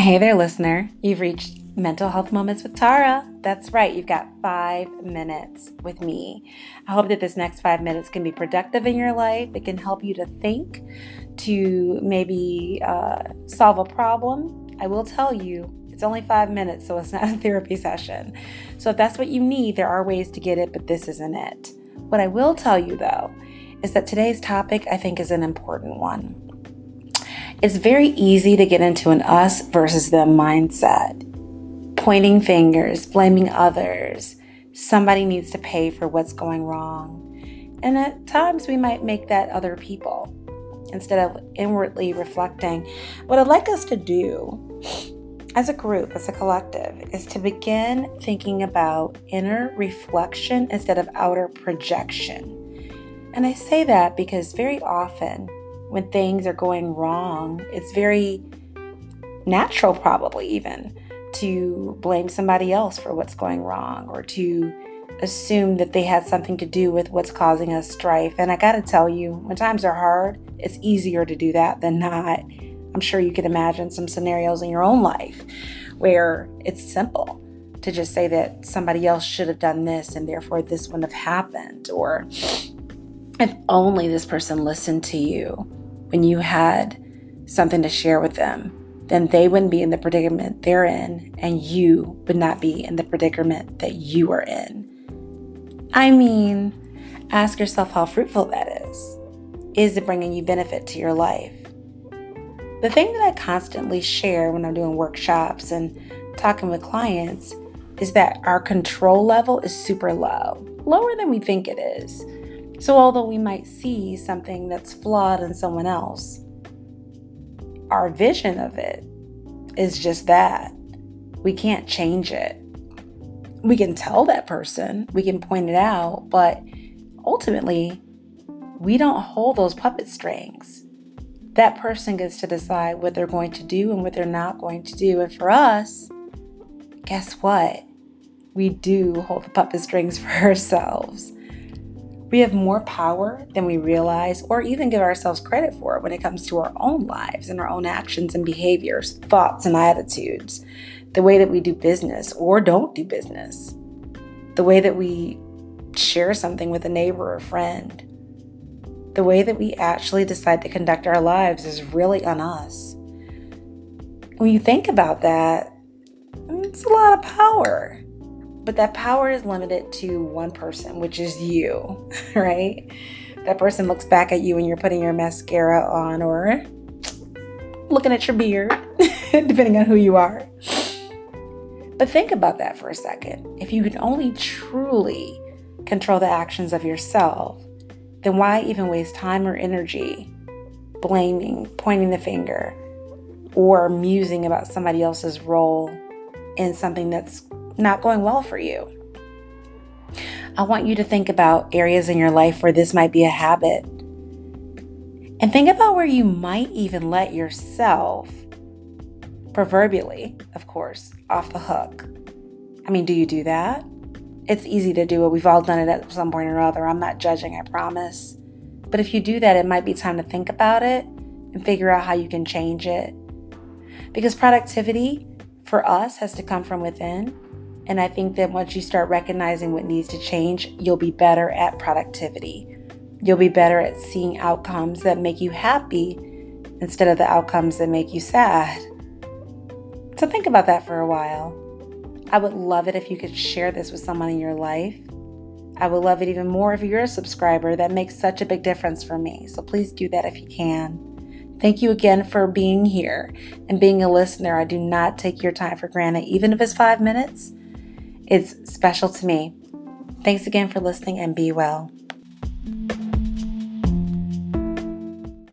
Hey there, listener. You've reached Mental Health Moments with Tara. That's right, you've got five minutes with me. I hope that this next five minutes can be productive in your life. It can help you to think, to maybe uh, solve a problem. I will tell you, it's only five minutes, so it's not a therapy session. So if that's what you need, there are ways to get it, but this isn't it. What I will tell you, though, is that today's topic I think is an important one. It's very easy to get into an us versus them mindset, pointing fingers, blaming others. Somebody needs to pay for what's going wrong. And at times we might make that other people instead of inwardly reflecting. What I'd like us to do as a group, as a collective, is to begin thinking about inner reflection instead of outer projection. And I say that because very often when things are going wrong, it's very natural, probably even, to blame somebody else for what's going wrong or to assume that they had something to do with what's causing us strife. And I gotta tell you, when times are hard, it's easier to do that than not. I'm sure you can imagine some scenarios in your own life where it's simple to just say that somebody else should have done this and therefore this wouldn't have happened, or if only this person listened to you when you had something to share with them, then they wouldn't be in the predicament they're in, and you would not be in the predicament that you are in. I mean, ask yourself how fruitful that is. Is it bringing you benefit to your life? The thing that I constantly share when I'm doing workshops and talking with clients is that our control level is super low, lower than we think it is. So, although we might see something that's flawed in someone else, our vision of it is just that. We can't change it. We can tell that person, we can point it out, but ultimately, we don't hold those puppet strings. That person gets to decide what they're going to do and what they're not going to do. And for us, guess what? We do hold the puppet strings for ourselves. We have more power than we realize or even give ourselves credit for when it comes to our own lives and our own actions and behaviors, thoughts and attitudes, the way that we do business or don't do business, the way that we share something with a neighbor or friend. The way that we actually decide to conduct our lives is really on us. When you think about that, it's a lot of power. But that power is limited to one person, which is you, right? That person looks back at you when you're putting your mascara on or looking at your beard, depending on who you are. But think about that for a second. If you can only truly control the actions of yourself, then why even waste time or energy blaming, pointing the finger, or musing about somebody else's role in something that's not going well for you. I want you to think about areas in your life where this might be a habit. And think about where you might even let yourself, proverbially, of course, off the hook. I mean, do you do that? It's easy to do it. We've all done it at some point or other. I'm not judging, I promise. But if you do that, it might be time to think about it and figure out how you can change it. Because productivity for us has to come from within. And I think that once you start recognizing what needs to change, you'll be better at productivity. You'll be better at seeing outcomes that make you happy instead of the outcomes that make you sad. So think about that for a while. I would love it if you could share this with someone in your life. I would love it even more if you're a subscriber. That makes such a big difference for me. So please do that if you can. Thank you again for being here and being a listener. I do not take your time for granted, even if it's five minutes. It's special to me. Thanks again for listening and be well.